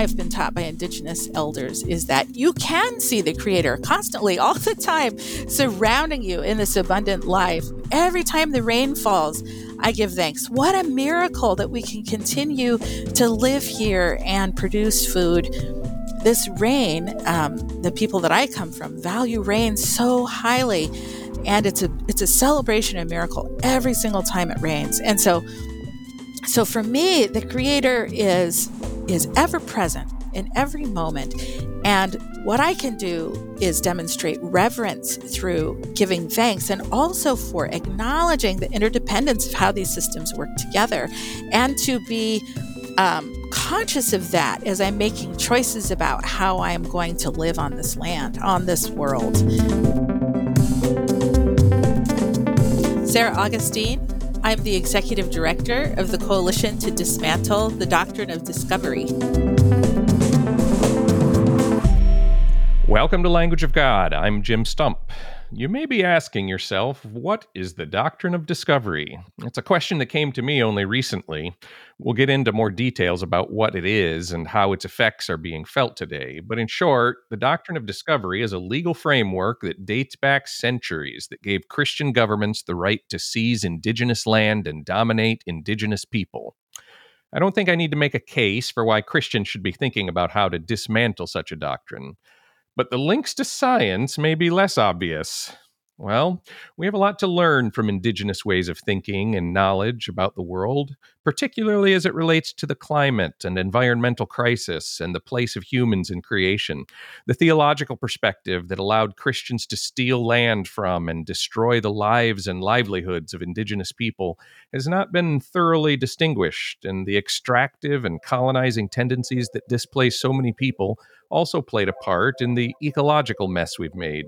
I've been taught by Indigenous elders is that you can see the Creator constantly, all the time, surrounding you in this abundant life. Every time the rain falls, I give thanks. What a miracle that we can continue to live here and produce food. This rain, um, the people that I come from value rain so highly, and it's a it's a celebration and miracle every single time it rains. And so, so for me, the Creator is is ever present in every moment, and what I can do is demonstrate reverence through giving thanks and also for acknowledging the interdependence of how these systems work together and to be um, conscious of that as I'm making choices about how I am going to live on this land, on this world. Sarah Augustine. I'm the executive director of the Coalition to Dismantle the Doctrine of Discovery. Welcome to Language of God. I'm Jim Stump. You may be asking yourself, what is the doctrine of discovery? It's a question that came to me only recently. We'll get into more details about what it is and how its effects are being felt today. But in short, the doctrine of discovery is a legal framework that dates back centuries that gave Christian governments the right to seize indigenous land and dominate indigenous people. I don't think I need to make a case for why Christians should be thinking about how to dismantle such a doctrine. But the links to science may be less obvious. Well, we have a lot to learn from indigenous ways of thinking and knowledge about the world, particularly as it relates to the climate and environmental crisis and the place of humans in creation. The theological perspective that allowed Christians to steal land from and destroy the lives and livelihoods of indigenous people has not been thoroughly distinguished, and the extractive and colonizing tendencies that displace so many people also played a part in the ecological mess we've made.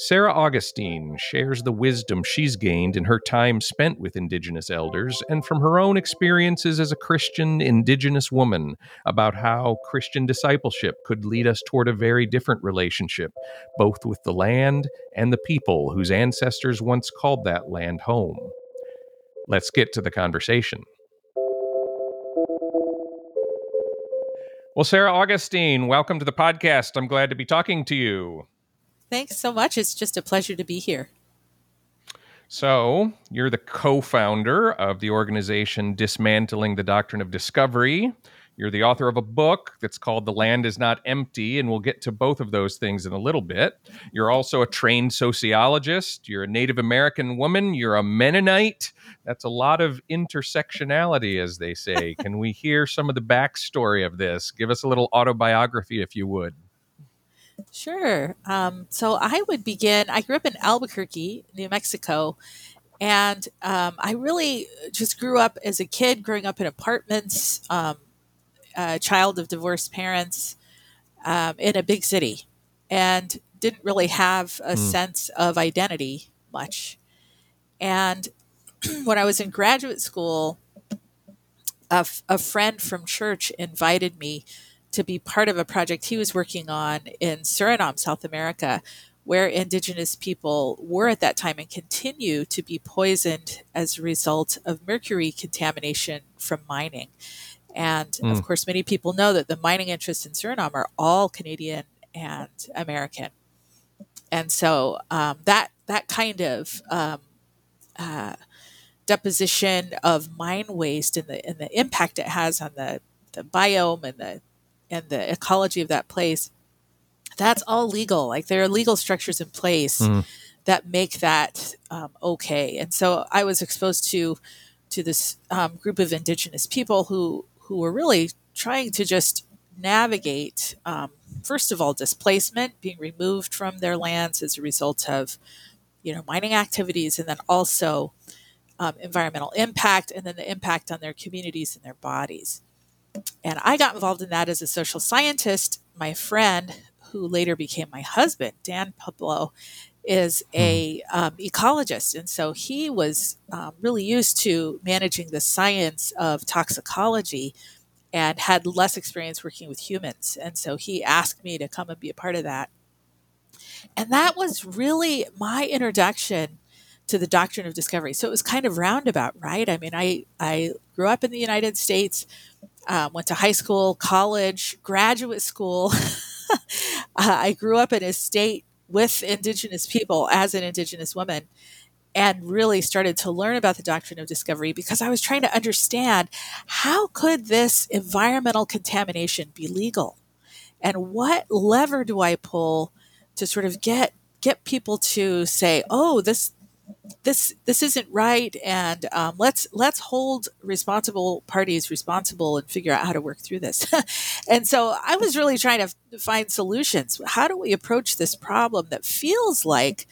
Sarah Augustine shares the wisdom she's gained in her time spent with Indigenous elders and from her own experiences as a Christian Indigenous woman about how Christian discipleship could lead us toward a very different relationship, both with the land and the people whose ancestors once called that land home. Let's get to the conversation. Well, Sarah Augustine, welcome to the podcast. I'm glad to be talking to you. Thanks so much. It's just a pleasure to be here. So, you're the co founder of the organization Dismantling the Doctrine of Discovery. You're the author of a book that's called The Land is Not Empty, and we'll get to both of those things in a little bit. You're also a trained sociologist. You're a Native American woman. You're a Mennonite. That's a lot of intersectionality, as they say. Can we hear some of the backstory of this? Give us a little autobiography, if you would. Sure. Um, so I would begin. I grew up in Albuquerque, New Mexico, and um, I really just grew up as a kid, growing up in apartments, um, a child of divorced parents um, in a big city, and didn't really have a mm. sense of identity much. And when I was in graduate school, a, f- a friend from church invited me to be part of a project he was working on in Suriname, South America, where indigenous people were at that time and continue to be poisoned as a result of mercury contamination from mining. And mm. of course, many people know that the mining interests in Suriname are all Canadian and American. And so um, that that kind of um, uh, deposition of mine waste and the and the impact it has on the the biome and the and the ecology of that place, that's all legal. Like there are legal structures in place mm. that make that um, okay. And so I was exposed to to this um, group of indigenous people who who were really trying to just navigate, um, first of all, displacement, being removed from their lands as a result of you know mining activities, and then also um, environmental impact, and then the impact on their communities and their bodies. And I got involved in that as a social scientist. My friend, who later became my husband, Dan Peplow, is a hmm. um, ecologist, and so he was um, really used to managing the science of toxicology, and had less experience working with humans. And so he asked me to come and be a part of that. And that was really my introduction to the doctrine of discovery. So it was kind of roundabout, right? I mean, I I grew up in the United States um, went to high school, college, graduate school. uh, I grew up in a state with Indigenous people as an Indigenous woman and really started to learn about the doctrine of discovery because I was trying to understand how could this environmental contamination be legal? And what lever do I pull to sort of get get people to say, "Oh, this this this isn't right," and um, let's let's hold responsible parties responsible and figure out how to work through this. and so I was really trying to find solutions. How do we approach this problem that feels like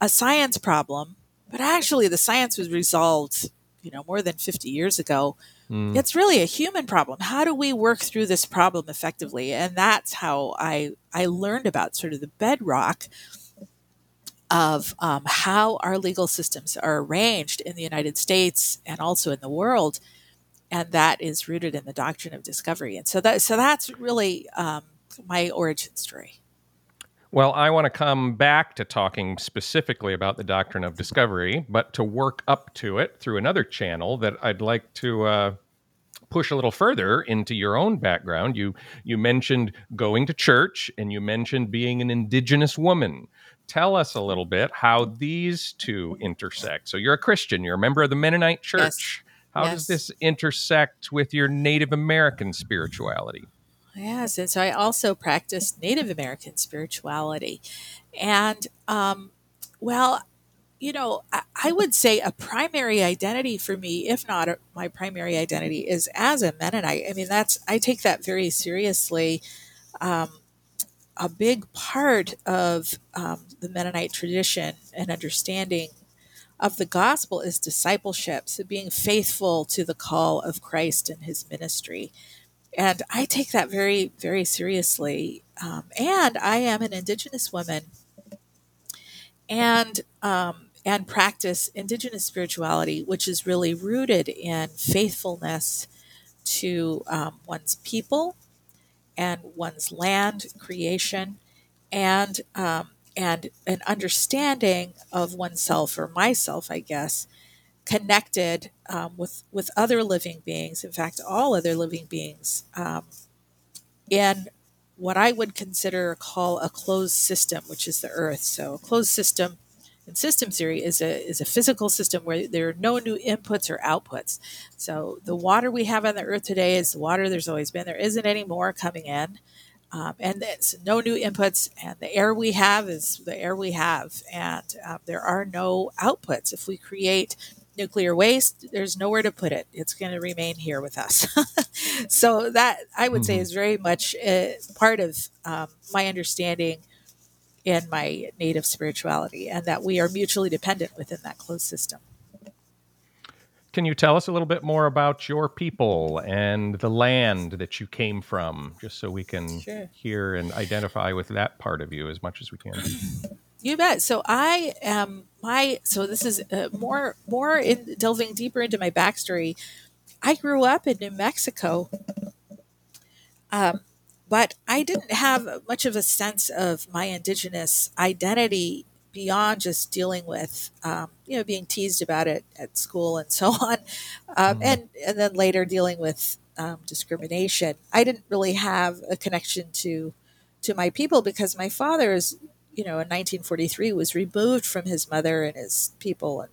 a science problem, but actually the science was resolved, you know, more than 50 years ago. Mm. It's really a human problem. How do we work through this problem effectively? And that's how I I learned about sort of the bedrock of um, how our legal systems are arranged in the United States and also in the world, and that is rooted in the doctrine of discovery. And so that so that's really um, my origin story. Well, I want to come back to talking specifically about the doctrine of discovery, but to work up to it through another channel that I'd like to uh, push a little further into your own background. You you mentioned going to church, and you mentioned being an indigenous woman. Tell us a little bit how these two intersect. So you're a Christian, you're a member of the Mennonite Church. Yes. How yes. does this intersect with your Native American spirituality? Yes, and so I also practice Native American spirituality. And, um, well, you know, I, I, would say a primary identity for me, if not a, my primary identity, is as a Mennonite. I mean, that's, I take that very seriously. Um, a big part of um, the Mennonite tradition and understanding of the gospel is discipleship, so being faithful to the call of Christ and his ministry and I take that very, very seriously. Um, and I am an Indigenous woman, and um, and practice Indigenous spirituality, which is really rooted in faithfulness to um, one's people and one's land creation, and um, and an understanding of oneself or myself, I guess, connected um, with with other living beings. In fact, all other living beings um, in what I would consider call a closed system, which is the Earth. So, a closed system in system theory is a is a physical system where there are no new inputs or outputs. So, the water we have on the Earth today is the water there's always been. There isn't any more coming in. Um, and it's no new inputs, and the air we have is the air we have, and um, there are no outputs. If we create nuclear waste, there's nowhere to put it. It's going to remain here with us. so that I would mm-hmm. say is very much a part of um, my understanding in my native spirituality, and that we are mutually dependent within that closed system. Can you tell us a little bit more about your people and the land that you came from, just so we can sure. hear and identify with that part of you as much as we can? You bet. So I am my so this is uh, more more in delving deeper into my backstory. I grew up in New Mexico, um, but I didn't have much of a sense of my indigenous identity beyond just dealing with um, you know being teased about it at school and so on, um, mm-hmm. and and then later dealing with um, discrimination. I didn't really have a connection to to my people because my father is you know, in 1943 was removed from his mother and his people and,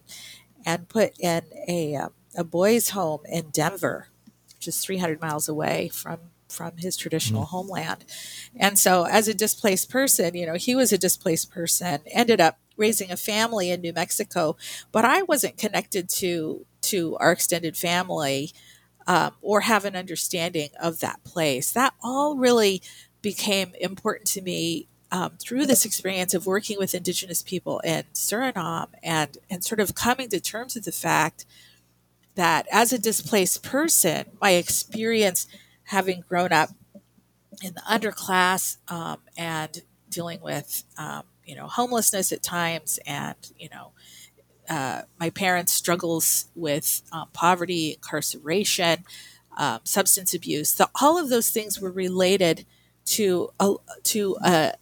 and put in a, um, a boys' home in Denver, which is 300 miles away from from his traditional mm. homeland. And so as a displaced person, you know, he was a displaced person, ended up raising a family in New Mexico, but I wasn't connected to to our extended family um, or have an understanding of that place. That all really became important to me um, through this experience of working with Indigenous people in Suriname and, and sort of coming to terms with the fact that as a displaced person, my experience having grown up in the underclass um, and dealing with, um, you know, homelessness at times and, you know, uh, my parents' struggles with um, poverty, incarceration, um, substance abuse, the, all of those things were related to a, to a,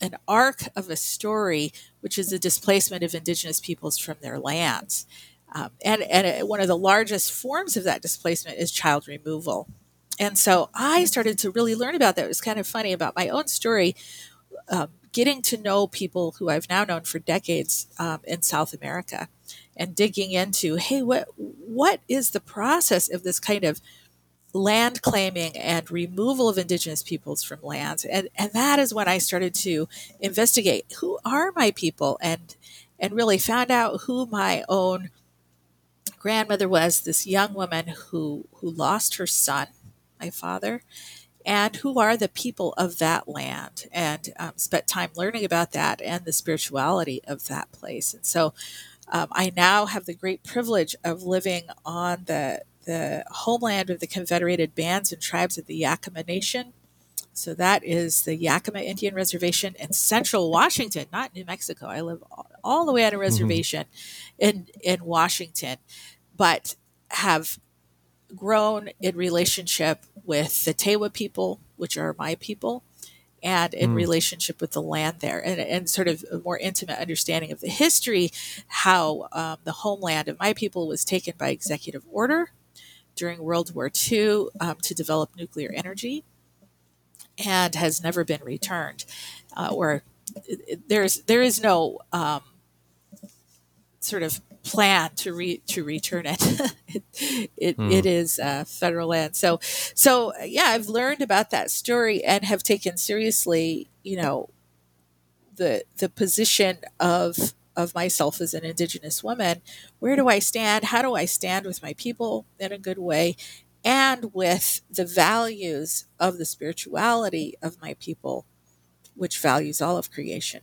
an arc of a story, which is the displacement of indigenous peoples from their lands. Um, and and one of the largest forms of that displacement is child removal. And so I started to really learn about that. It was kind of funny about my own story, um, getting to know people who I've now known for decades um, in South America, and digging into, hey, what what is the process of this kind of land claiming and removal of indigenous peoples from lands and and that is when i started to investigate who are my people and and really found out who my own grandmother was this young woman who who lost her son my father and who are the people of that land and um, spent time learning about that and the spirituality of that place and so um, i now have the great privilege of living on the the homeland of the Confederated Bands and Tribes of the Yakama Nation. So that is the Yakama Indian Reservation in central Washington, not New Mexico. I live all the way on a mm-hmm. reservation mm-hmm. in, in Washington, but have grown in relationship with the Tewa people, which are my people, and in mm. relationship with the land there, and, and, sort of a more intimate understanding of the history, how um, the homeland of my people was taken by executive order during World War II um, to develop nuclear energy and has never been returned. Uh, or there's there is no um, sort of plan to re to return it. it it, hmm. it is uh, federal land. So so yeah, I've learned about that story and have taken seriously, you know, the the position of of myself as an Indigenous woman. Where do I stand? How do I stand with my people in a good way? And with the values of the spirituality of my people, which values all of creation.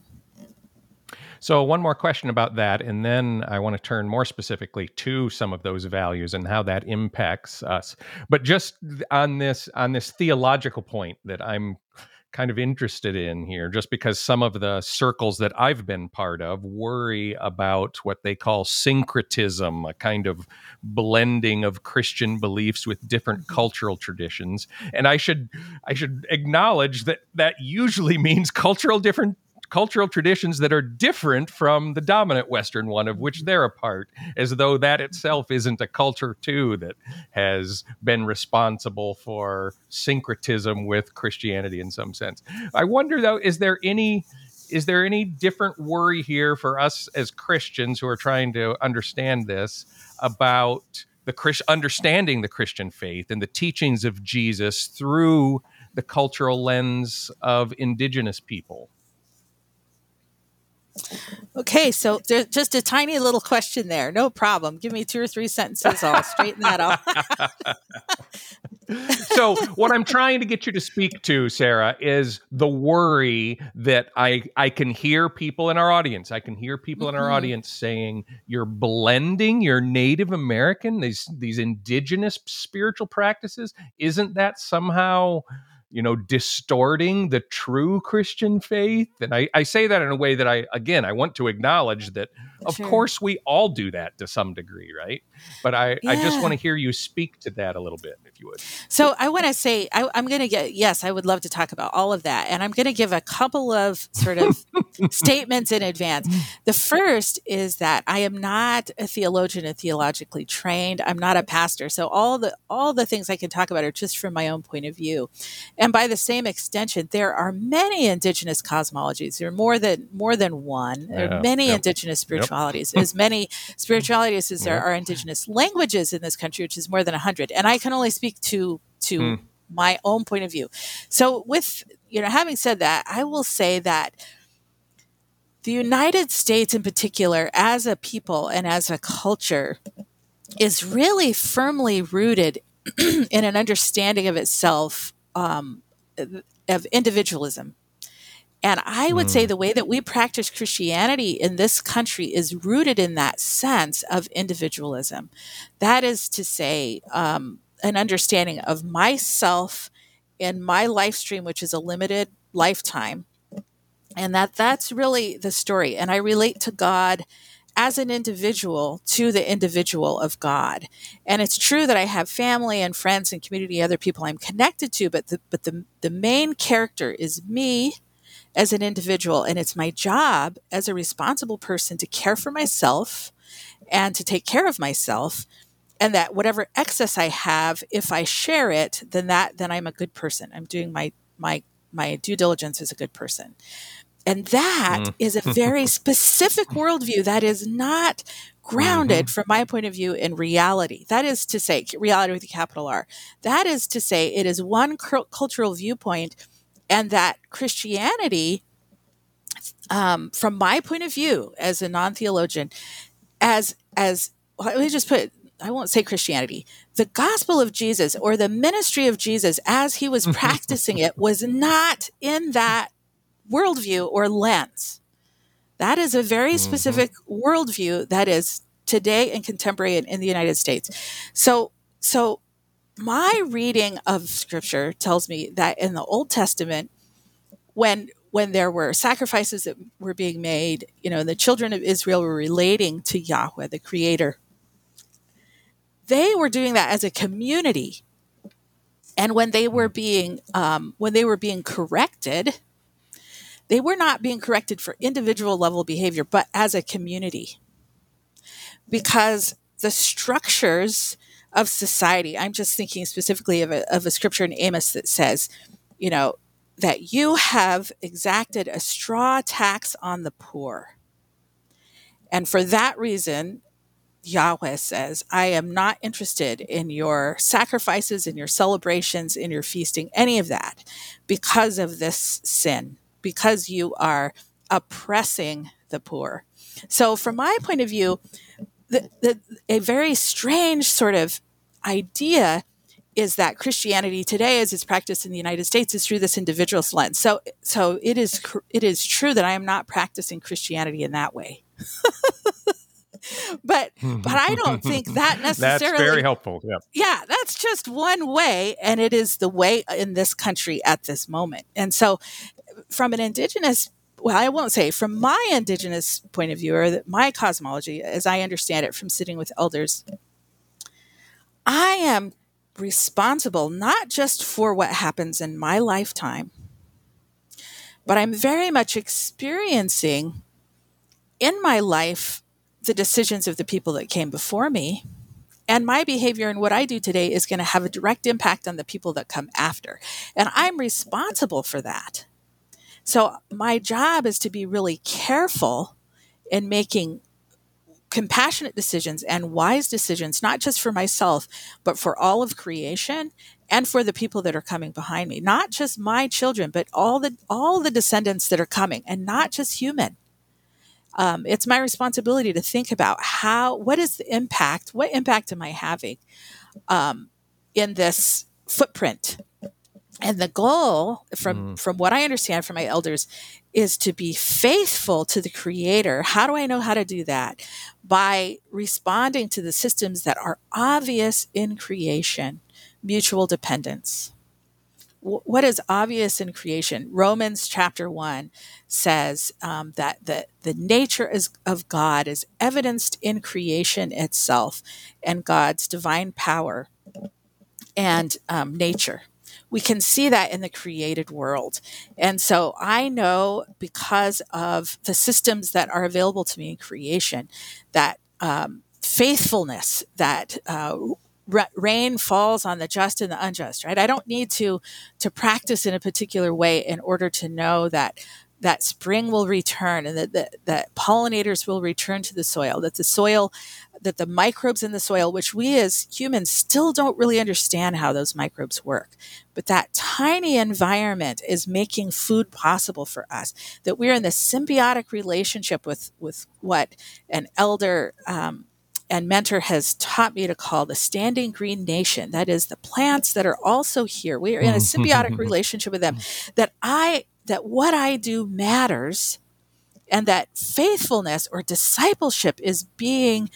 So, one more question about that, and then I want to turn more specifically to some of those values and how that impacts us. But just on this on this theological point that I'm kind of interested in here, just because some of the circles that I've been part of worry about what they call syncretism, a kind of blending of Christian beliefs with different mm-hmm. cultural traditions. And I should I should acknowledge that that usually means cultural different cultural traditions that are different from the dominant Western one of which they're a part, as though that itself isn't a culture too that has been responsible for syncretism with Christianity in some sense. I wonder though, is there any is there any different worry here for us as Christians who are trying to understand this about the Christ, understanding the Christian faith and the teachings of Jesus through the cultural lens of indigenous people? Okay, so there's just a tiny little question there. No problem. Give me two or three sentences. I'll straighten that out. so, what I'm trying to get you to speak to, Sarah, is the worry that I I can hear people in our audience. I can hear people mm-hmm. in our mm-hmm. audience saying you're blending your Native American these these indigenous spiritual practices. Isn't that somehow you know, distorting the true Christian faith. And I, I say that in a way that I, again, I want to acknowledge that, of sure. course, we all do that to some degree, right? But I, yeah. I just want to hear you speak to that a little bit, if you would. So I want to say, I, I'm going to get, yes, I would love to talk about all of that. And I'm going to give a couple of sort of statements in advance. The first is that I am not a theologian and theologically trained. I'm not a pastor. So all the, all the things I can talk about are just from my own point of view. And by the same extension, there are many indigenous cosmologies. There are more than, more than one. There are many yep. indigenous spiritualities, yep. as many spiritualities as there are indigenous languages in this country, which is more than 100. And I can only speak to, to mm. my own point of view. So, with, you know, having said that, I will say that the United States, in particular, as a people and as a culture, is really firmly rooted in an understanding of itself um, of individualism and I would mm. say the way that we practice Christianity in this country is rooted in that sense of individualism. That is to say, um, an understanding of myself and my life stream, which is a limited lifetime. And that that's really the story. And I relate to God as an individual to the individual of God. And it's true that I have family and friends and community, other people I'm connected to, but the, but the, the main character is me as an individual. And it's my job as a responsible person to care for myself and to take care of myself and that whatever excess I have, if I share it, then that then I'm a good person. I'm doing my my my due diligence as a good person. And that mm. is a very specific worldview that is not grounded, mm-hmm. from my point of view, in reality. That is to say, reality with a capital R. That is to say, it is one cultural viewpoint, and that Christianity, um, from my point of view as a non theologian, as as let me just put I won't say Christianity, the gospel of Jesus or the ministry of Jesus as he was practicing it was not in that worldview or lens. That is a very mm-hmm. specific mm-hmm. worldview that is today and contemporary in, in the United States. So, so my reading of scripture tells me that in the Old Testament, when when there were sacrifices that were being made, you know, the children of Israel were relating to Yahweh, the creator they were doing that as a community. And when they were being um, when they were being corrected, they were not being corrected for individual level behavior, but as a community. Because the structures of society, I'm just thinking specifically of a, of a scripture in Amos that says, you know, that you have exacted a straw tax on the poor. And for that reason, Yahweh says, I am not interested in your sacrifices, in your celebrations, in your feasting, any of that, because of this sin, because you are oppressing the poor. So, from my point of view, the, the, a very strange sort of idea is that Christianity today, as it's practiced in the United States, is through this individualist lens. So, so it is it is true that I am not practicing Christianity in that way. but but I don't think that necessarily That's very helpful. Yeah. Yeah, that's just one way and it is the way in this country at this moment. And so from an indigenous well, I won't say from my indigenous point of view or my cosmology as I understand it from sitting with elders, I am responsible not just for what happens in my lifetime, but I'm very much experiencing in my life the decisions of the people that came before me. And my behavior and what I do today is going to have a direct impact on the people that come after. And I'm responsible for that. So my job is to be really careful in making compassionate decisions and wise decisions, not just for myself, but for all of creation and for the people that are coming behind me. Not just my children, but all the all the descendants that are coming, and not just human um, it's my responsibility to think about how what is the impact what impact am i having um, in this footprint? And the goal from mm. from what i understand from my elders is to be faithful to the creator. How do i know how to do that? By responding to the systems that are obvious in creation mutual dependence what is obvious in creation. Romans chapter 1 says um, that the, the nature is, of God is evidenced in creation itself and God's divine power and um, nature. We can see that in the created world. And so I know because of the systems that are available to me in creation that um, faithfulness, that uh, rain falls on the just and the unjust right? I don't need to to practice in a particular way in order to know that that spring will return and that, that, that pollinators will return to the soil that the soil that the microbes in the soil which we as humans still don't really understand how those microbes work but that tiny environment is making food possible for us that we're in this symbiotic relationship with with what an elder um, and mentor has taught me to call the standing green nation that is the plants that are also here. We are in a symbiotic relationship with them that i that what i do matters and that faithfulness or discipleship is being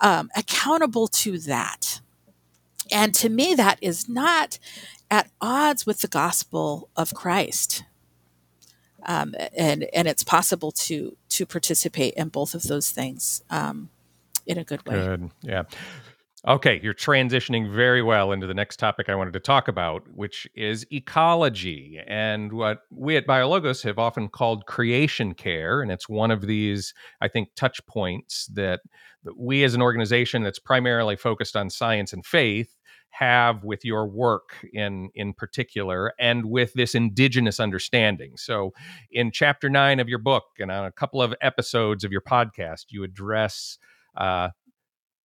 um, accountable to that. And to me that is not at odds with the gospel of christ. Um, and and it's possible to to participate in both of those things. Um, in a good way. Good. Yeah. Okay, you're transitioning very well into the next topic I wanted to talk about, which is ecology and what we at Biologos have often called creation care. And it's one of these, I think, touch points that, we as an organization that's primarily focused on science and faith have with your work in in particular and with this indigenous understanding so in chapter 9 of your book and on a couple of episodes of your podcast you address uh,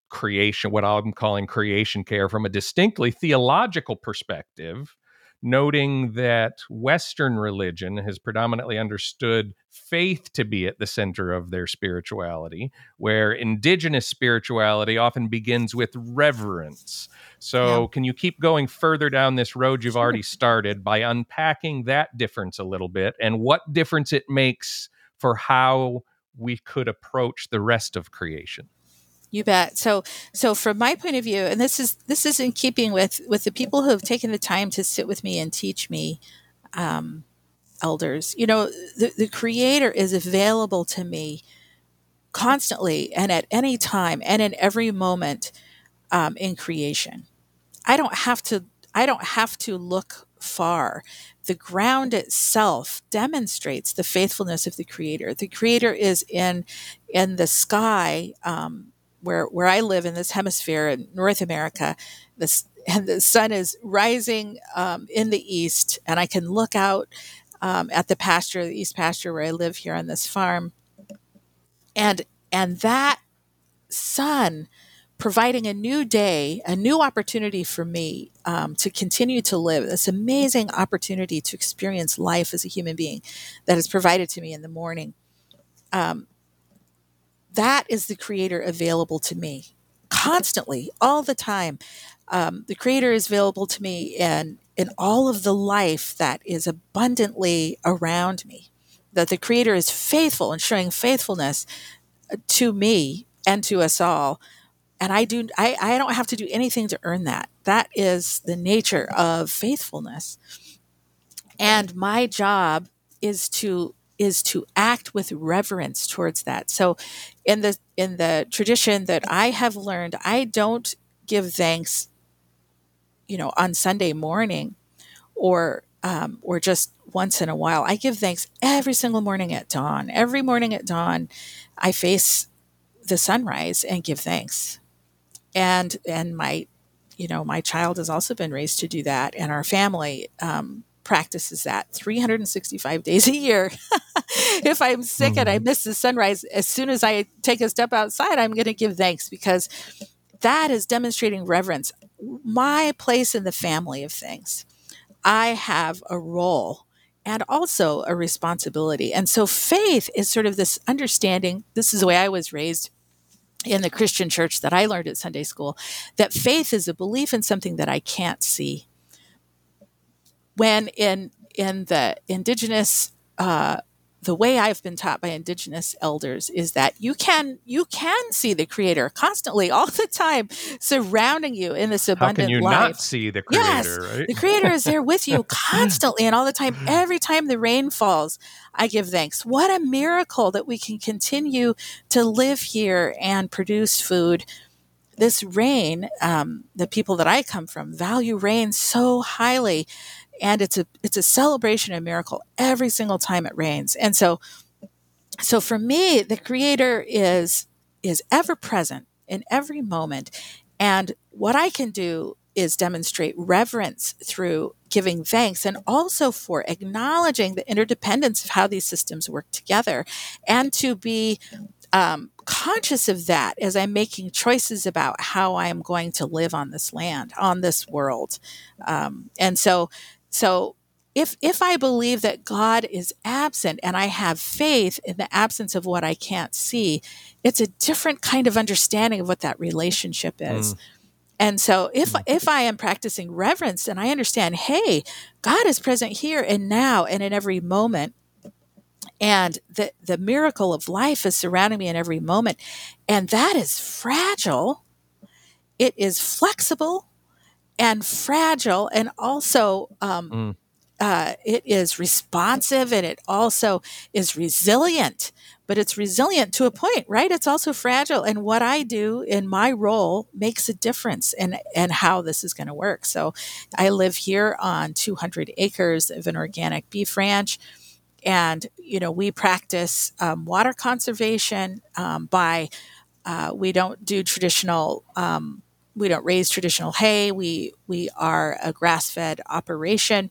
creation, what I'm calling creation care, from a distinctly theological perspective, noting that Western religion has predominantly understood faith to be at the center of their spirituality, where indigenous spirituality often begins with reverence. So, yeah. can you keep going further down this road you've sure. already started by unpacking that difference a little bit and what difference it makes for how we could approach the rest of creation? You bet. So, so from my point of view, and this is this is in keeping with with the people who have taken the time to sit with me and teach me, um, elders. You know, the, the Creator is available to me constantly and at any time and in every moment um, in creation. I don't have to. I don't have to look far. The ground itself demonstrates the faithfulness of the Creator. The Creator is in in the sky. Um, where where I live in this hemisphere in North America, this and the sun is rising um, in the east, and I can look out um, at the pasture, the east pasture where I live here on this farm, and and that sun providing a new day, a new opportunity for me um, to continue to live, this amazing opportunity to experience life as a human being that is provided to me in the morning. Um, that is the creator available to me constantly, all the time. Um, the creator is available to me in, in all of the life that is abundantly around me. That the creator is faithful and showing faithfulness uh, to me and to us all. And I do I, I don't have to do anything to earn that. That is the nature of faithfulness. And my job is to is to act with reverence towards that. So in the in the tradition that I have learned, I don't give thanks, you know, on Sunday morning or um, or just once in a while. I give thanks every single morning at dawn. Every morning at dawn, I face the sunrise and give thanks. And and my you know my child has also been raised to do that, and our family um, practices that 365 days a year. if I'm sick mm-hmm. and I mm-hmm. miss the sunrise, as soon as I take a step outside, I'm going to give thanks because that is demonstrating reverence. My place in the family of things. I have a role and also a responsibility. And so faith is sort of this understanding. This is the way I was raised in the Christian church that I learned at Sunday school that faith is a belief in something that I can't see when in in the indigenous uh, the way I've been taught by indigenous elders is that you can you can see the creator constantly all the time surrounding you in this abundant How can you life. not see the creator, yes, right? the creator is there with you constantly and all the time. Every time the rain falls, I give thanks. What a miracle that we can continue to live here and produce food. This rain, um, the people that I come from value rain so highly and it's a it's a celebration a miracle every single time it rains and so so for me the creator is is ever present in every moment and what i can do is demonstrate reverence through giving thanks and also for acknowledging the interdependence of how these systems work together and to be um, conscious of that as I'm making choices about how I am going to live on this land, on this world. Um, and so so if if I believe that God is absent and I have faith in the absence of what I can't see, it's a different kind of understanding of what that relationship is. Mm. And so if mm. if I am practicing reverence and I understand, hey, God is present here and now and in every moment, and the the miracle of life is surrounding me in every moment, and that is fragile. It is flexible and fragile and also um, mm. uh, it is responsive and it also is resilient but it's resilient to a point, right? It's also fragile. And what I do in my role makes a difference in, in how this is going to work. So I live here on 200 acres of an organic beef ranch. And, you know, we practice um, water conservation um, by, uh, we don't do traditional, um, we don't raise traditional hay. We, we are a grass fed operation.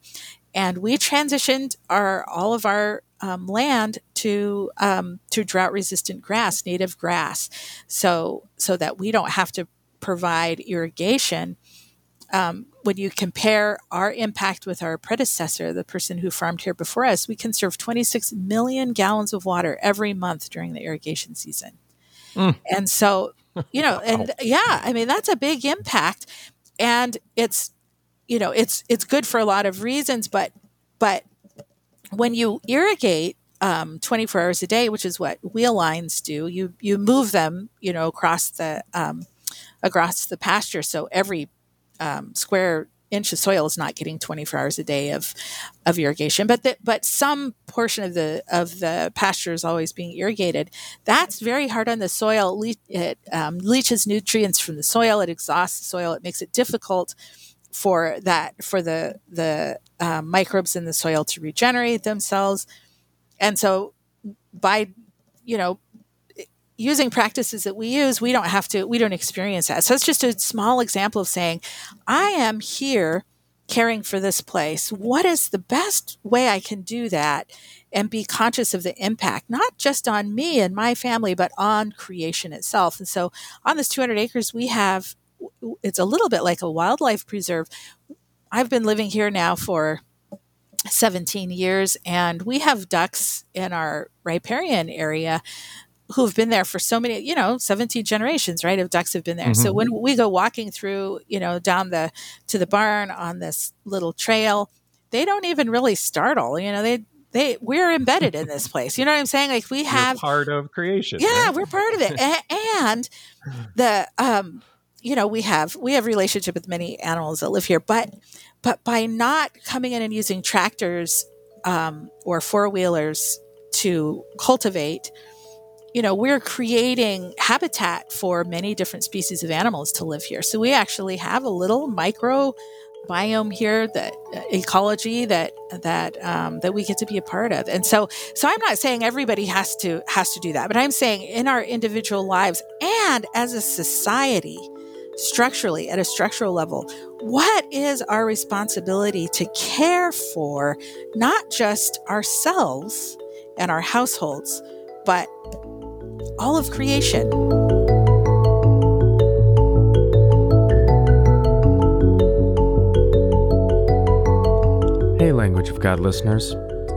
And we transitioned our, all of our um, land to um, to drought resistant grass, native grass, so so that we don't have to provide irrigation. Um, when you compare our impact with our predecessor, the person who farmed here before us, we conserve 26 million gallons of water every month during the irrigation season. Mm. And so, you know, and yeah, I mean that's a big impact, and it's you know it's it's good for a lot of reasons, but but when you irrigate um, 24 hours a day, which is what wheel lines do, you you move them, you know, across the um, across the pasture. So every um, square inch of soil is not getting 24 hours a day of of irrigation, but the, but some portion of the of the pasture is always being irrigated. That's very hard on the soil. It um, leaches nutrients from the soil. It exhausts the soil. It makes it difficult for that for the the um, microbes in the soil to regenerate themselves and so by you know using practices that we use we don't have to we don't experience that. So it's just a small example of saying i am here caring for this place. What is the best way i can do that and be conscious of the impact not just on me and my family but on creation itself? And so on this 200 acres we have it's a little bit like a wildlife preserve. I've been living here now for 17 years, and we have ducks in our riparian area who've been there for so many, you know, 17 generations, right, of ducks have been there. Mm-hmm. So when we go walking through, you know, down the to the barn on this little trail, they don't even really startle. You know, they they we're embedded in this place. You know what I'm saying? Like we have You're part of creation. Yeah, right? we're part of it. and the um you know we have we have relationship with many animals that live here but but by not coming in and using tractors um, or four wheelers to cultivate you know we're creating habitat for many different species of animals to live here. So we actually have a little micro biome here that uh, ecology that that um, that we get to be a part of. And so so i'm not saying everybody has to has to do that but i'm saying in our individual lives and as a society structurally, at a structural level, what is our responsibility to care for not just ourselves and our households, but all of creation? Hey, Language of God listeners.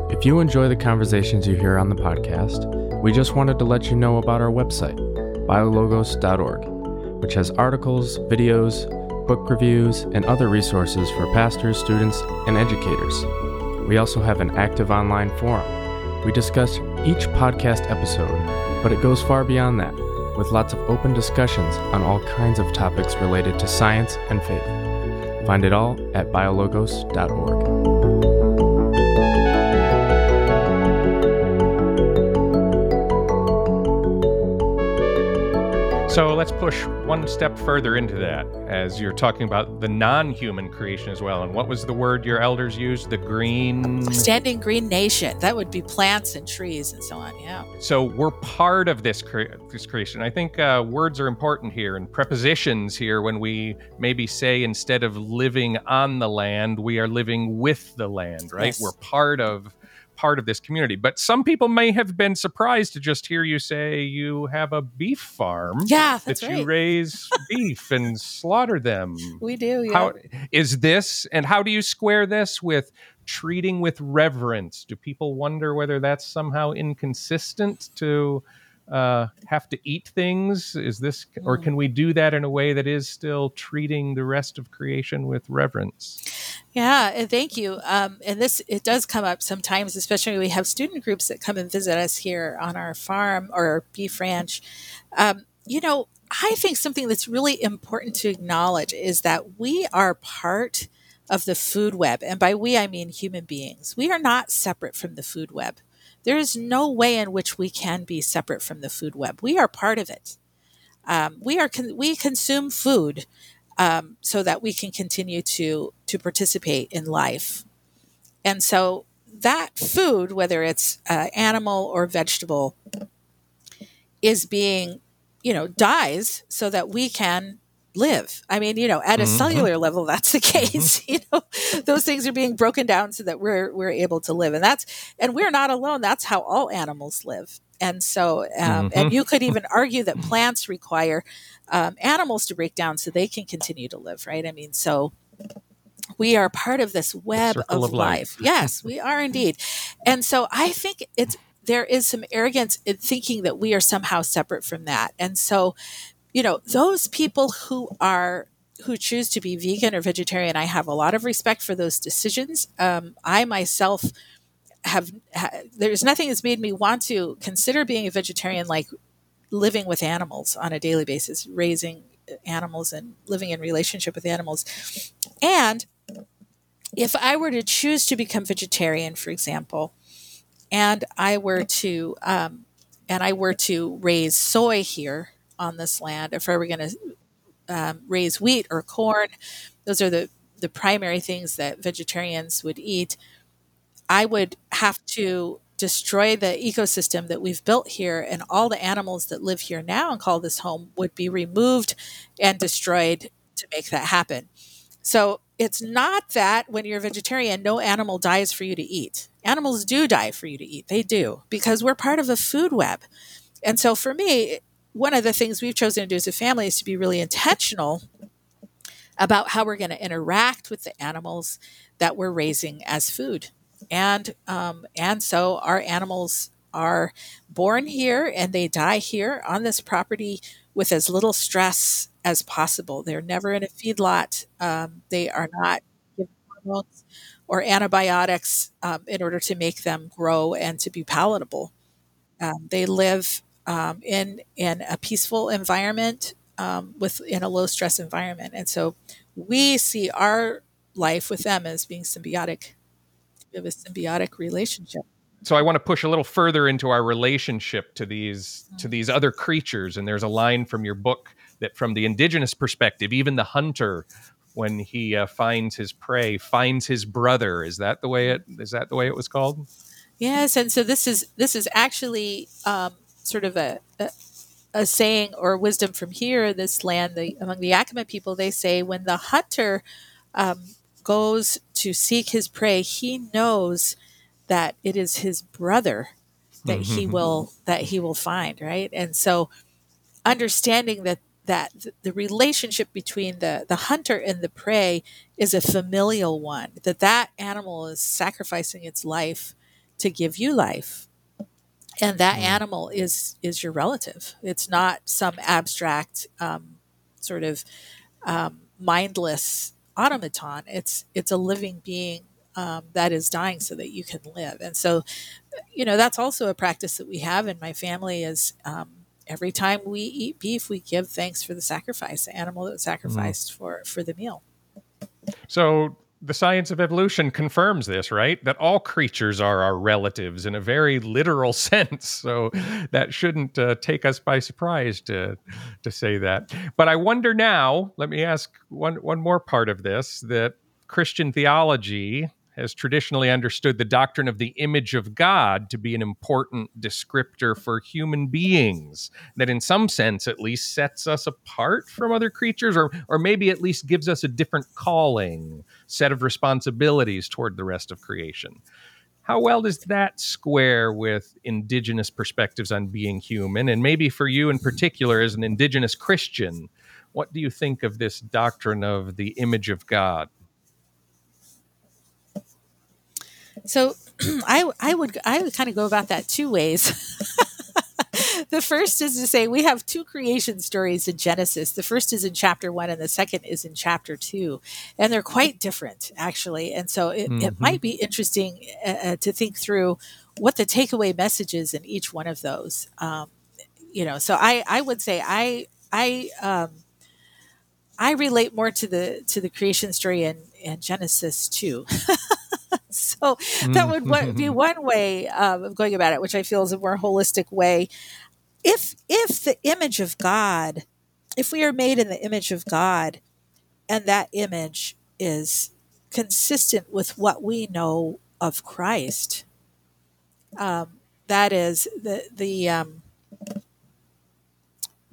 If you enjoy the conversations you hear on the podcast, we just wanted to let you know about our website, biologos.org which has articles, videos, book reviews, and other resources for pastors, students, and educators. We also have an active online forum. We discuss each podcast episode, but it goes far beyond that, with lots of open discussions on all kinds of topics related to science and faith. Find it all at biologos.org. So let's push one step further into that as you're talking about the non human creation as well. And what was the word your elders used? The green. Standing green nation. That would be plants and trees and so on. Yeah. So we're part of this, cre- this creation. I think uh, words are important here and prepositions here when we maybe say instead of living on the land, we are living with the land, right? Yes. We're part of part of this community. But some people may have been surprised to just hear you say you have a beef farm. Yeah, that right. you raise beef and slaughter them. We do. Yeah. How is this, and how do you square this with treating with reverence? Do people wonder whether that's somehow inconsistent to? Uh, have to eat things? Is this, or can we do that in a way that is still treating the rest of creation with reverence? Yeah, and thank you. Um, and this it does come up sometimes, especially we have student groups that come and visit us here on our farm or beef ranch. Um, you know, I think something that's really important to acknowledge is that we are part of the food web, and by we I mean human beings. We are not separate from the food web there is no way in which we can be separate from the food web. We are part of it. Um, we are con- we consume food um, so that we can continue to to participate in life, and so that food, whether it's uh, animal or vegetable, is being you know dies so that we can live. I mean, you know, at a mm-hmm. cellular level, that's the mm-hmm. case. Mm-hmm. You know, those things are being broken down so that we're we're able to live, and that's and we're not alone. That's how all animals live. And so, um, mm-hmm. and you could even argue that plants require um, animals to break down so they can continue to live, right? I mean, so we are part of this web of, of, life. life. yes, we are indeed. And so I think it's there is some arrogance in thinking that we are somehow separate from that. And so you know, those people who are who choose to be vegan or vegetarian, I have a lot of respect for those decisions. Um, I myself have, ha, there's nothing that's made me want to consider being a vegetarian like living with animals on a daily basis, raising animals and living in relationship with animals. And if I were to choose to become vegetarian, for example, and I were to, um, and I were to raise soy here, on this land, if were going to um, raise wheat or corn, those are the, the primary things that vegetarians would eat, I would have to destroy the ecosystem that we've built here, and all the animals that live here now and call this home would be removed and destroyed to make that happen. So it's not that when you're a vegetarian, no animal dies for you to eat. Animals do die for you to eat. They do because we're part of a food web. And so for me, one of the things we've chosen to do as a family is to be really intentional about how we're going to interact with the animals that we're raising as food. And um, and so our animals are born here and they die here on this property with as little stress as possible. They're never in a feedlot. Um, they are not given hormones or antibiotics um, in order to make them grow and to be palatable. Um, they live um, in in a peaceful environment um, with in a low stress environment, and so we see our life with them as being symbiotic. We have a symbiotic relationship. So I want to push a little further into our relationship to these to mm. these other creatures, and there's a line from your book that, from the indigenous perspective, even the hunter when he uh, finds his prey finds his brother is that the way it is that the way it was called yes and so this is this is actually um, sort of a, a, a saying or wisdom from here, this land, the, among the Yakama people, they say when the hunter um, goes to seek his prey, he knows that it is his brother that mm-hmm. he will that he will find, right? And so, understanding that that the relationship between the the hunter and the prey is a familial one that that animal is sacrificing its life to give you life and that mm. animal is is your relative it's not some abstract um, sort of um, mindless automaton it's it's a living being um, that is dying so that you can live and so you know that's also a practice that we have in my family is um, every time we eat beef we give thanks for the sacrifice the animal that was mm. sacrificed mm. for for the meal so the science of evolution confirms this, right? That all creatures are our relatives in a very literal sense. So that shouldn't uh, take us by surprise to to say that. But I wonder now. Let me ask one one more part of this that Christian theology has traditionally understood the doctrine of the image of God to be an important descriptor for human beings, that in some sense at least sets us apart from other creatures, or, or maybe at least gives us a different calling, set of responsibilities toward the rest of creation. How well does that square with indigenous perspectives on being human? And maybe for you in particular, as an indigenous Christian, what do you think of this doctrine of the image of God? So I I would I would kind of go about that two ways. the first is to say we have two creation stories in Genesis. The first is in chapter one, and the second is in chapter two, and they're quite different actually. And so it, mm-hmm. it might be interesting uh, uh, to think through what the takeaway message is in each one of those. Um, you know, so I I would say I I um, I relate more to the to the creation story in, in Genesis two. so that would be one way um, of going about it, which I feel is a more holistic way. If if the image of God, if we are made in the image of God, and that image is consistent with what we know of Christ, um, that is the the um,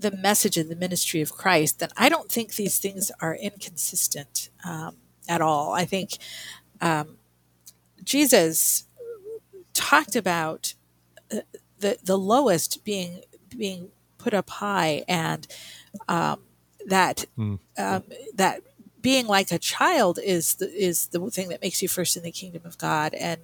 the message and the ministry of Christ, then I don't think these things are inconsistent um, at all. I think um, Jesus talked about uh, the the lowest being being put up high, and um, that mm. that being like a child is the is the thing that makes you first in the kingdom of God, and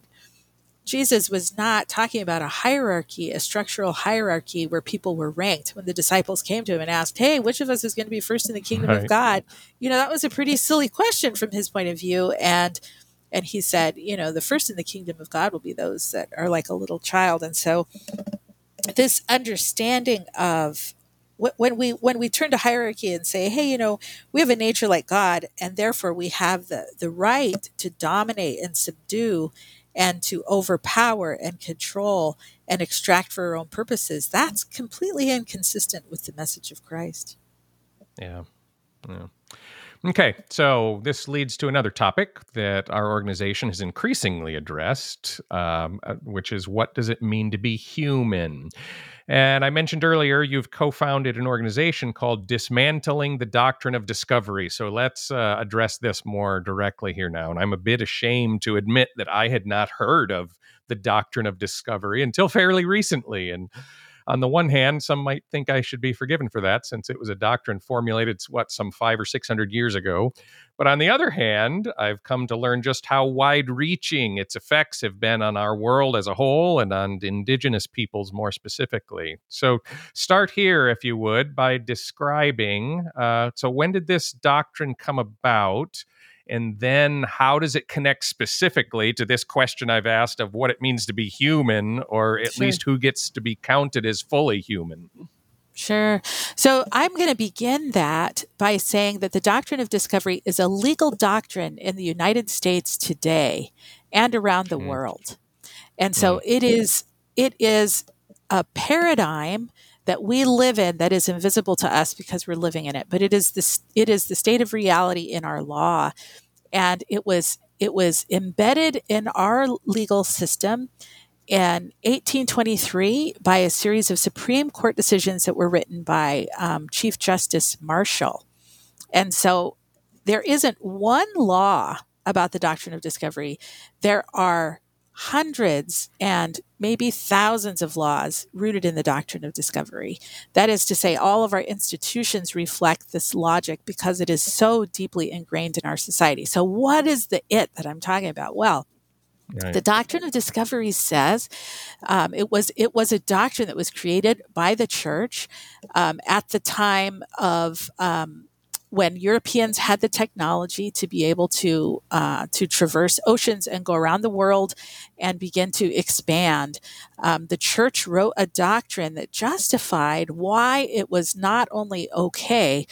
Jesus was not talking about a hierarchy, a structural hierarchy where people were ranked. When the disciples came to him and asked, Hey, which of us is going to be first in the kingdom right. of God? You know, that was a pretty silly question from his point of view. And and he said, you know, the first in the kingdom of God will be those that are like a little child. And so this understanding of when we when we turn to hierarchy and say hey you know we have a nature like god and therefore we have the the right to dominate and subdue and to overpower and control and extract for our own purposes, that's completely inconsistent with the message of Christ. Yeah. Yeah. Okay, so this leads to another topic that our organization has increasingly addressed, um, uh, which is what does it mean to be human? And I mentioned earlier, you've co founded an organization called Dismantling the Doctrine of Discovery. So let's uh, address this more directly here now. And I'm a bit ashamed to admit that I had not heard of the doctrine of discovery until fairly recently. And on the one hand, some might think I should be forgiven for that since it was a doctrine formulated, what, some five or 600 years ago. But on the other hand, I've come to learn just how wide reaching its effects have been on our world as a whole and on indigenous peoples more specifically. So, start here, if you would, by describing uh, so, when did this doctrine come about? And then, how does it connect specifically to this question I've asked of what it means to be human, or at sure. least who gets to be counted as fully human? Sure. So I'm going to begin that by saying that the doctrine of discovery is a legal doctrine in the United States today and around the mm. world. And so mm. it is it is a paradigm that we live in that is invisible to us because we're living in it, but it is this it is the state of reality in our law and it was it was embedded in our legal system in 1823 by a series of Supreme Court decisions that were written by um, Chief Justice Marshall. And so there isn't one law about the doctrine of discovery. There are hundreds and maybe thousands of laws rooted in the doctrine of discovery. That is to say, all of our institutions reflect this logic because it is so deeply ingrained in our society. So, what is the it that I'm talking about? Well, Right. The doctrine of discovery says um, it was it was a doctrine that was created by the church um, at the time of um, when Europeans had the technology to be able to uh, to traverse oceans and go around the world and begin to expand. Um, the church wrote a doctrine that justified why it was not only okay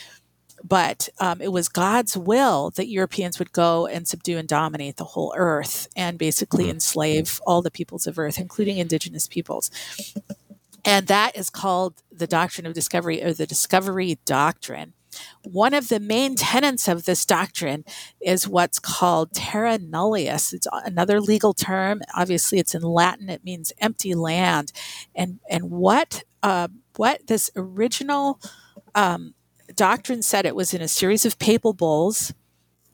but um, it was God's will that Europeans would go and subdue and dominate the whole earth and basically mm-hmm. enslave all the peoples of earth, including indigenous peoples. And that is called the doctrine of discovery or the discovery doctrine. One of the main tenets of this doctrine is what's called terra nullius. It's another legal term. Obviously, it's in Latin. It means empty land. And and what uh, what this original um, doctrine said it was in a series of papal bulls.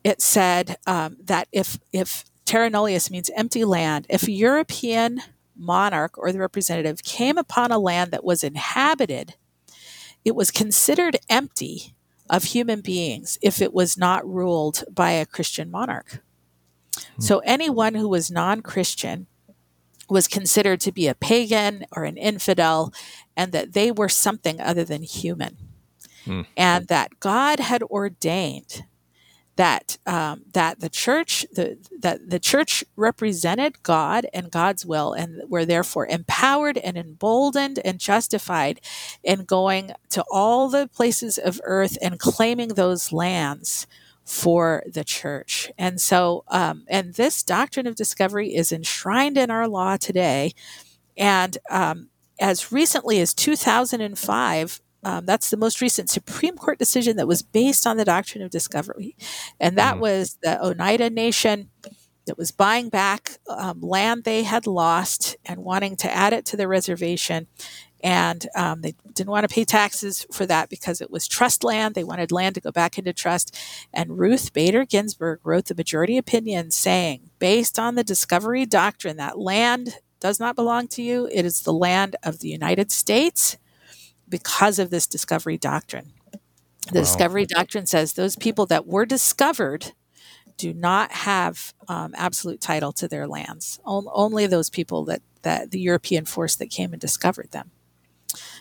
It said um, that if if terra nullius means empty land, if a European monarch or the representative came upon a land that was inhabited, it was considered empty of human beings if it was not ruled by a Christian monarch. Hmm. So anyone who was non-Christian was considered to be a pagan or an infidel and that they were something other than human mm. and that God had ordained that um, that the church the, that the church represented God and God's will and were therefore empowered and emboldened and justified in going to all the places of earth and claiming those lands for the church. And so, um, and this doctrine of discovery is enshrined in our law today. And um, as recently as 2005, um, that's the most recent Supreme Court decision that was based on the doctrine of discovery. And that mm. was the Oneida Nation that was buying back um, land they had lost and wanting to add it to their reservation. And um, they didn't want to pay taxes for that because it was trust land. They wanted land to go back into trust. And Ruth Bader Ginsburg wrote the majority opinion saying, based on the discovery doctrine, that land does not belong to you. It is the land of the United States because of this discovery doctrine. The wow. discovery doctrine says those people that were discovered do not have um, absolute title to their lands. O- only those people that, that the European force that came and discovered them.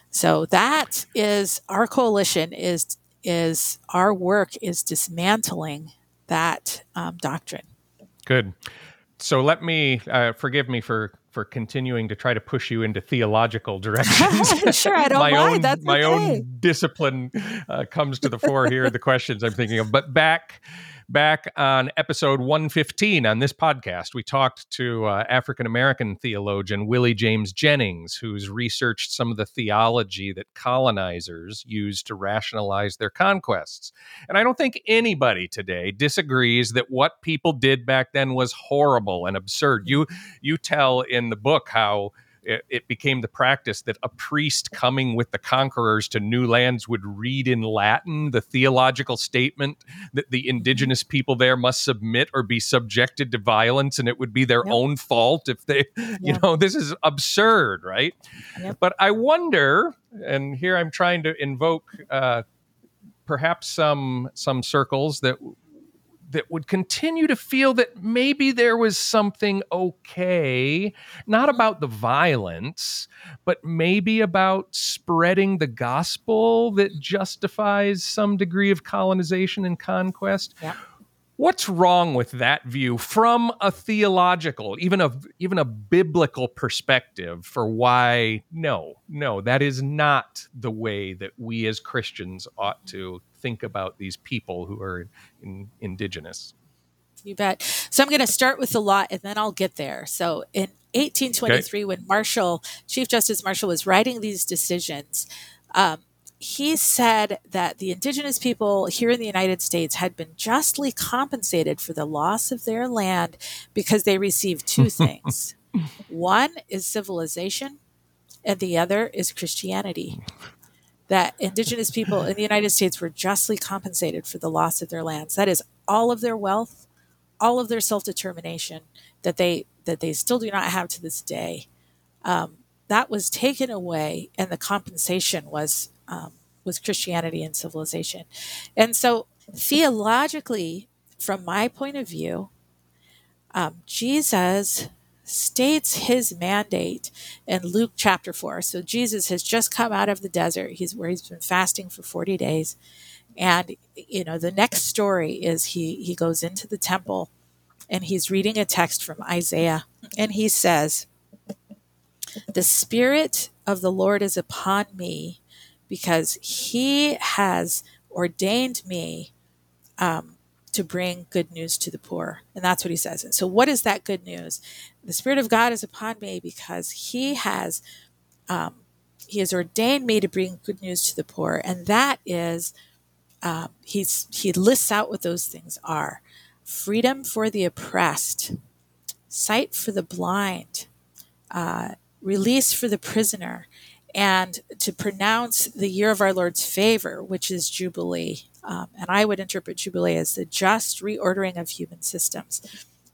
So that is our coalition is is our work is dismantling that um, doctrine. Good. So let me uh, forgive me for for continuing to try to push you into theological directions. sure, I don't my mind. Own, That's my okay. own discipline uh, comes to the fore here. the questions I'm thinking of, but back back on episode 115 on this podcast, we talked to uh, African American theologian Willie James Jennings, who's researched some of the theology that colonizers used to rationalize their conquests. And I don't think anybody today disagrees that what people did back then was horrible and absurd. You you tell in the book how it, it, became the practice that a priest coming with the conquerors to new lands would read in Latin the theological statement that the indigenous people there must submit or be subjected to violence, and it would be their yep. own fault if they, yep. you know, this is absurd, right? Yep. But I wonder, and here I'm trying to invoke. Uh, perhaps some some circles that that would continue to feel that maybe there was something okay, not mm-hmm. about the violence, but maybe about spreading the gospel that justifies some degree of colonization and conquest. What's wrong with that view from a theological, even a even a biblical perspective for why no, no, that is not the way that we as Christians ought to think about these people who are in, indigenous. You bet. So I'm going to start with the law and then I'll get there. So in 1823, okay. when Marshall, Chief Justice Marshall, was writing these decisions, um, he said that the indigenous people here in the United States had been justly compensated for the loss of their land because they received two things. One is civilization, and the other is Christianity that indigenous people in the United States were justly compensated for the loss of their lands. That is all of their wealth, all of their self-determination that they that they still do not have to this day. Um, that was taken away, and the compensation was um, Christianity and civilization. And so, theologically, from my point of view, um, Jesus states his mandate in Luke chapter 4. So Jesus has just come out of the desert. He's where he's been fasting for 40 days. And you know, the next story is he he goes into the temple and he's reading a text from Isaiah and he says, "The spirit of the Lord is upon me because he has ordained me um, to bring good news to the poor. And that's what he says. And so, what is that good news? The Spirit of God is upon me because he has. Um, he has ordained me to bring good news to the poor, and that is, um, he's he lists out what those things are: freedom for the oppressed, sight for the blind, uh, release for the prisoner, and to pronounce the year of our Lord's favor, which is Jubilee. Um, and I would interpret Jubilee as the just reordering of human systems.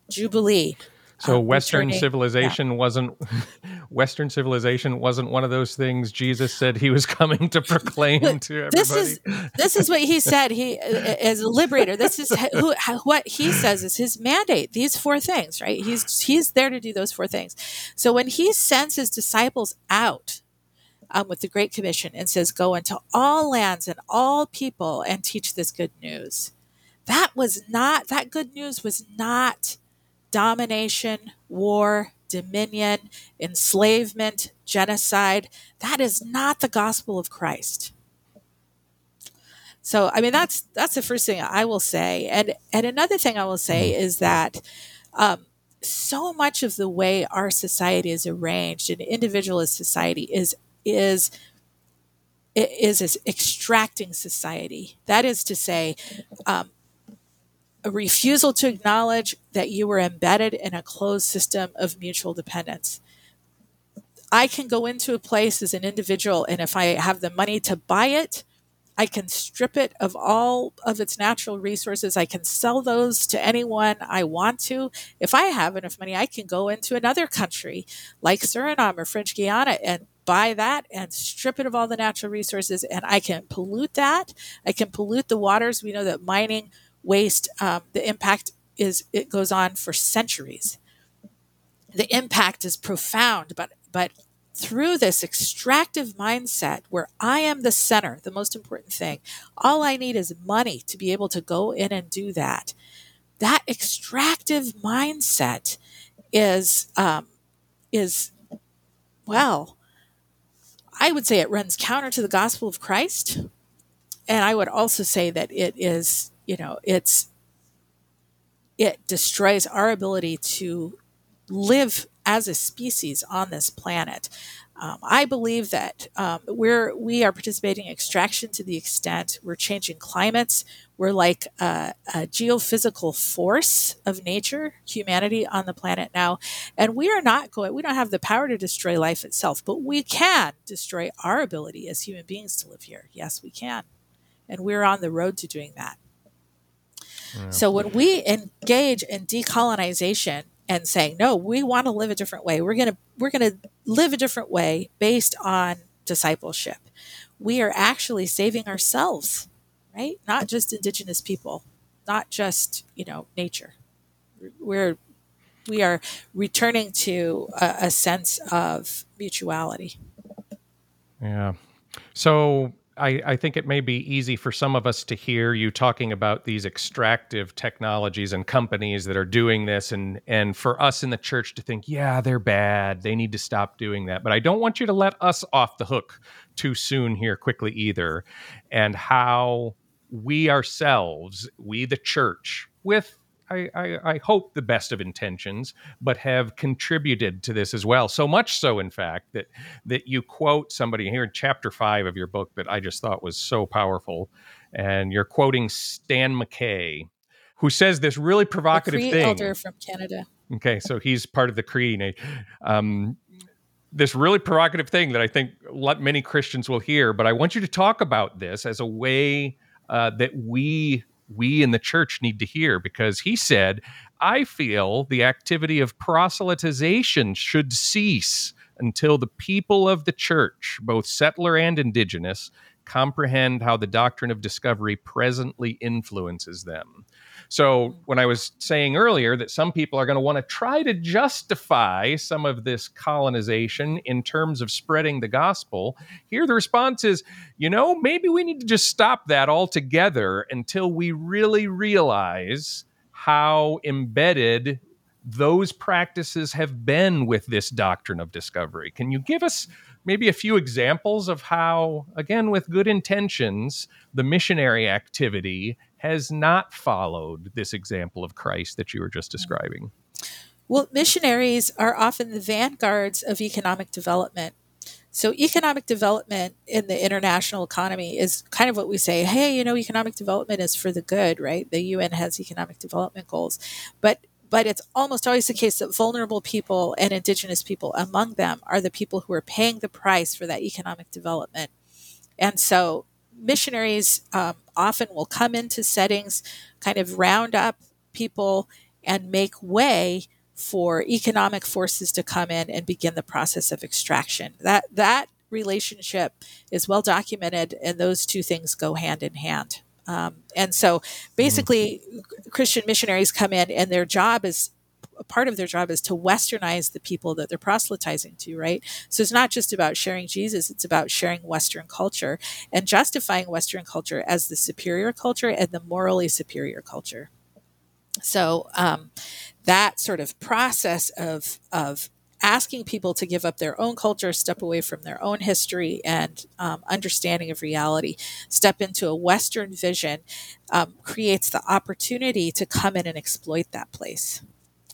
Jubilee. So um, Western civilization yeah. wasn't Western civilization wasn't one of those things Jesus said he was coming to proclaim to everybody. This is this is what he said. He as a liberator. This is who, what he says is his mandate. These four things, right? He's he's there to do those four things. So when he sends his disciples out um, with the Great Commission and says, Go into all lands and all people and teach this good news. That was not, that good news was not domination, war, dominion, enslavement, genocide. That is not the gospel of Christ. So I mean that's that's the first thing I will say, and and another thing I will say is that um, so much of the way our society is arranged, an individualist society, is is is is extracting society. That is to say, um, a refusal to acknowledge that you were embedded in a closed system of mutual dependence. I can go into a place as an individual, and if I have the money to buy it, I can strip it of all of its natural resources. I can sell those to anyone I want to. If I have enough money, I can go into another country like Suriname or French Guiana and buy that and strip it of all the natural resources, and I can pollute that. I can pollute the waters. We know that mining waste, um, the impact is it goes on for centuries. The impact is profound, but but through this extractive mindset where I am the center, the most important thing, all I need is money to be able to go in and do that. That extractive mindset is um, is well, I would say it runs counter to the gospel of Christ, and I would also say that it is, you know, it's it destroys our ability to live as a species on this planet. Um, I believe that um, we're we are participating in extraction to the extent we're changing climates. We're like a, a, geophysical force of nature, humanity on the planet now, and we are not going. We don't have the power to destroy life itself, but we can destroy our ability as human beings to live here. Yes, we can, and we're on the road to doing that. Yeah. So when we engage in decolonization and saying no we want to live a different way. We're going to we're going to live a different way based on discipleship. We are actually saving ourselves right? Not just indigenous people not just you know nature. We're we are returning to a, a sense of mutuality. Yeah. So I, I, think it may be easy for some of us to hear you talking about these extractive technologies and companies that are doing this, and and for us in the church to think, yeah, they're bad. They need to stop doing that. But I don't want you to let us off the hook too soon here, quickly either, and how we ourselves, we the church, with I, I, I, hope the best of intentions, but have contributed to this as well. So much so, in fact, that that you quote somebody here in chapter five of your book that I just thought was so powerful, and you're quoting Stan McKay, who says this really provocative thing. Elder from Canada. Okay, so he's part of the Cree. Um, this really provocative thing that I think many Christians will hear, but I want you to talk about this as a way uh, that we we in the church need to hear because he said, I feel the activity of proselytization should cease until the people of the church, both settler and indigenous, comprehend how the doctrine of discovery presently influences them. So, when I was saying earlier that some people are going to want to try to justify some of this colonization in terms of spreading the gospel, here the response is, you know, maybe we need to just stop that altogether until we really realize how embedded those practices have been with this doctrine of discovery. Can you give us maybe a few examples of how, again, with good intentions, the missionary activity has not followed this example of Christ that you were just mm. describing? Well, missionaries are often the vanguards of economic development. So, economic development in the international economy is kind of what we say hey, you know, economic development is for the good, right? The UN has economic development goals. But but it's almost always the case that vulnerable people and indigenous people among them are the people who are paying the price for that economic development. And so missionaries um, often will come into settings, kind of round up people and make way for economic forces to come in and begin the process of extraction. That that relationship is well documented, and those two things go hand in hand. Um, and so, basically, mm-hmm. Christian missionaries come in, and their job is part of their job is to westernize the people that they're proselytizing to, right? So it's not just about sharing Jesus, it's about sharing Western culture and justifying Western culture as the superior culture and the morally superior culture. So um, that sort of process of, of asking people to give up their own culture, step away from their own history and um, understanding of reality, step into a Western vision, um, creates the opportunity to come in and exploit that place.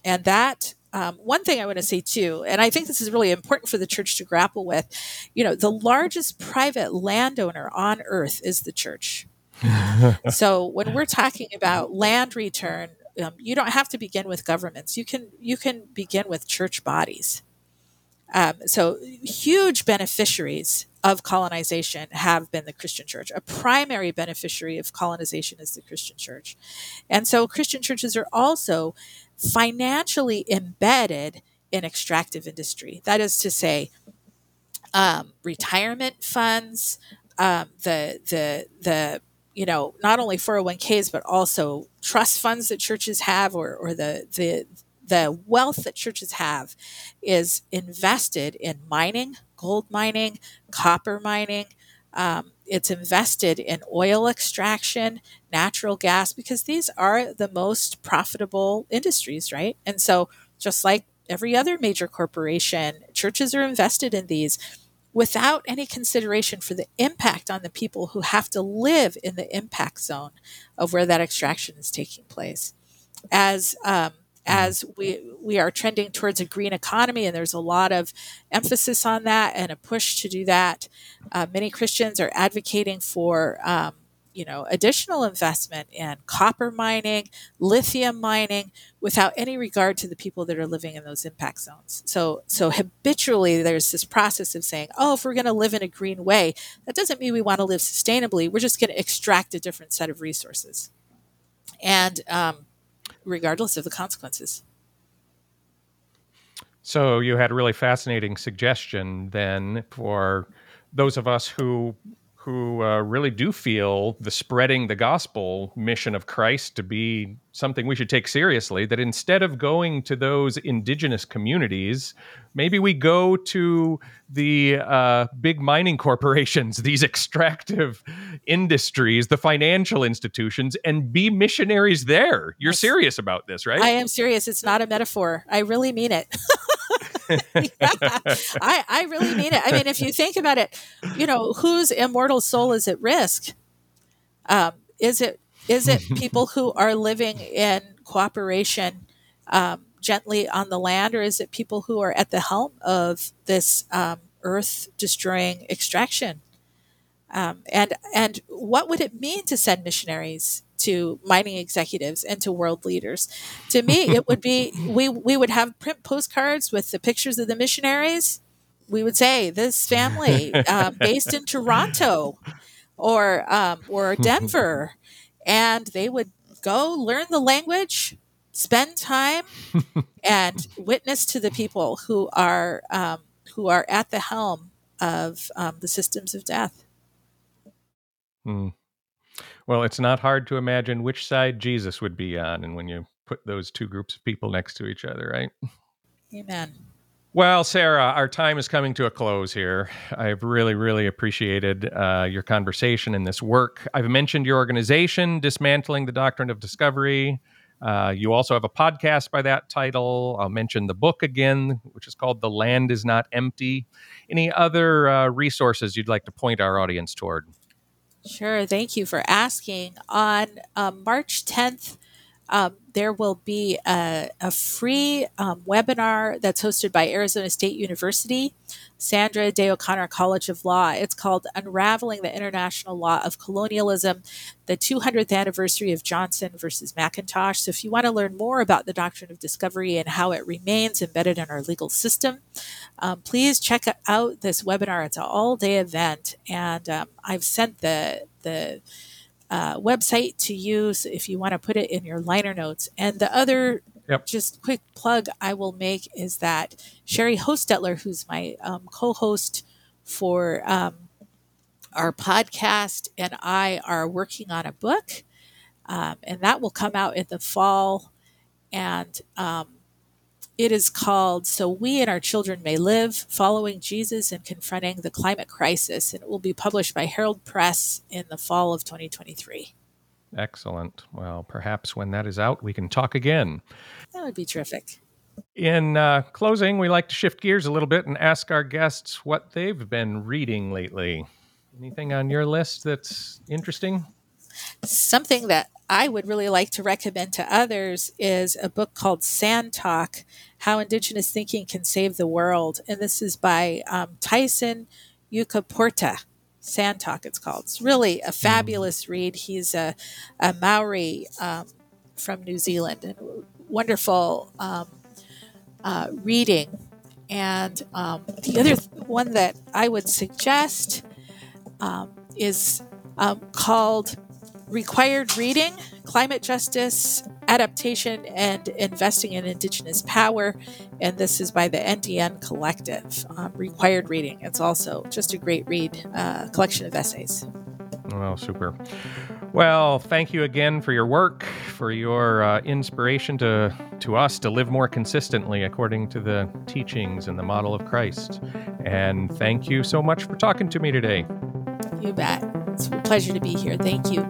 And that um, one thing I want to say too, and I think this is really important for the church to grapple with, you know, the largest private landowner on earth is the church. so when we're talking about land return, um, you don't have to begin with governments. You can you can begin with church bodies. Um, so huge beneficiaries of colonization have been the Christian church. A primary beneficiary of colonization is the Christian church. And so Christian churches are also financially embedded in extractive industry. That is to say, um, retirement funds, um, the the the you know not only 401ks but also trust funds that churches have or, or the the the wealth that churches have is invested in mining, gold mining, copper mining, um, it's invested in oil extraction, natural gas, because these are the most profitable industries, right? And so, just like every other major corporation, churches are invested in these without any consideration for the impact on the people who have to live in the impact zone of where that extraction is taking place. As um, as we we are trending towards a green economy, and there's a lot of emphasis on that and a push to do that. Uh, many Christians are advocating for um, you know additional investment in copper mining, lithium mining, without any regard to the people that are living in those impact zones. So so habitually, there's this process of saying, oh, if we're going to live in a green way, that doesn't mean we want to live sustainably. We're just going to extract a different set of resources, and um, regardless of the consequences. So you had a really fascinating suggestion then for those of us who who uh, really do feel the spreading the gospel mission of Christ to be something we should take seriously. That instead of going to those indigenous communities, maybe we go to the uh, big mining corporations, these extractive industries, the financial institutions, and be missionaries there. You're serious about this, right? I am serious. It's not a metaphor. I really mean it. yeah, I, I really mean it. I mean, if you think about it, you know, whose immortal soul is at risk? Um, is it is it people who are living in cooperation um, gently on the land, or is it people who are at the helm of this um, earth destroying extraction? Um, and and what would it mean to send missionaries to mining executives and to world leaders. To me, it would be we we would have print postcards with the pictures of the missionaries. We would say this family uh, based in Toronto or um, or Denver, and they would go learn the language, spend time, and witness to the people who are um, who are at the helm of um, the systems of death. Hmm. Well, it's not hard to imagine which side Jesus would be on, and when you put those two groups of people next to each other, right? Amen. Well, Sarah, our time is coming to a close here. I've really, really appreciated uh, your conversation and this work. I've mentioned your organization, Dismantling the Doctrine of Discovery. Uh, you also have a podcast by that title. I'll mention the book again, which is called The Land is Not Empty. Any other uh, resources you'd like to point our audience toward? Sure. Thank you for asking. On um, March 10th, um, there will be a, a free um, webinar that's hosted by Arizona State University, Sandra Day O'Connor College of Law. It's called Unraveling the International Law of Colonialism, the 200th anniversary of Johnson versus McIntosh. So, if you want to learn more about the doctrine of discovery and how it remains embedded in our legal system, um, please check out this webinar. It's an all day event, and um, I've sent the the uh, website to use if you want to put it in your liner notes. And the other yep. just quick plug I will make is that Sheri Hostetler, who's my um, co host for um, our podcast, and I are working on a book, um, and that will come out in the fall. And um, it is called So We and Our Children May Live Following Jesus and Confronting the Climate Crisis. And it will be published by Herald Press in the fall of 2023. Excellent. Well, perhaps when that is out, we can talk again. That would be terrific. In uh, closing, we like to shift gears a little bit and ask our guests what they've been reading lately. Anything on your list that's interesting? Something that I would really like to recommend to others is a book called Sand Talk How Indigenous Thinking Can Save the World. And this is by um, Tyson Yunkaporta. Sand Talk, it's called. It's really a fabulous read. He's a, a Maori um, from New Zealand and wonderful um, uh, reading. And um, the other one that I would suggest um, is um, called Required Reading Climate Justice, Adaptation, and Investing in Indigenous Power. And this is by the NDN Collective. Um, required Reading. It's also just a great read, uh, collection of essays. Well, super. Well, thank you again for your work, for your uh, inspiration to, to us to live more consistently according to the teachings and the model of Christ. And thank you so much for talking to me today. You. It's a pleasure to be here. Thank you.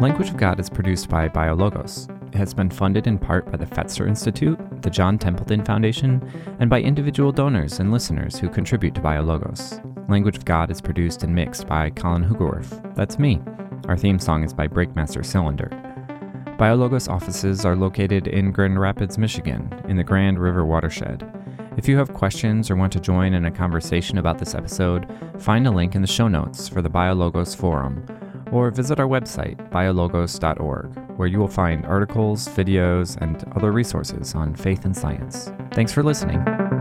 Language of God is produced by BioLogos. It has been funded in part by the Fetzer Institute, the John Templeton Foundation, and by individual donors and listeners who contribute to BioLogos. Language of God is produced and mixed by Colin Hoogerwerf. That's me. Our theme song is by Breakmaster Cylinder. BioLogos offices are located in Grand Rapids, Michigan, in the Grand River watershed. If you have questions or want to join in a conversation about this episode, find a link in the show notes for the BioLogos Forum, or visit our website, biologos.org, where you will find articles, videos, and other resources on faith and science. Thanks for listening.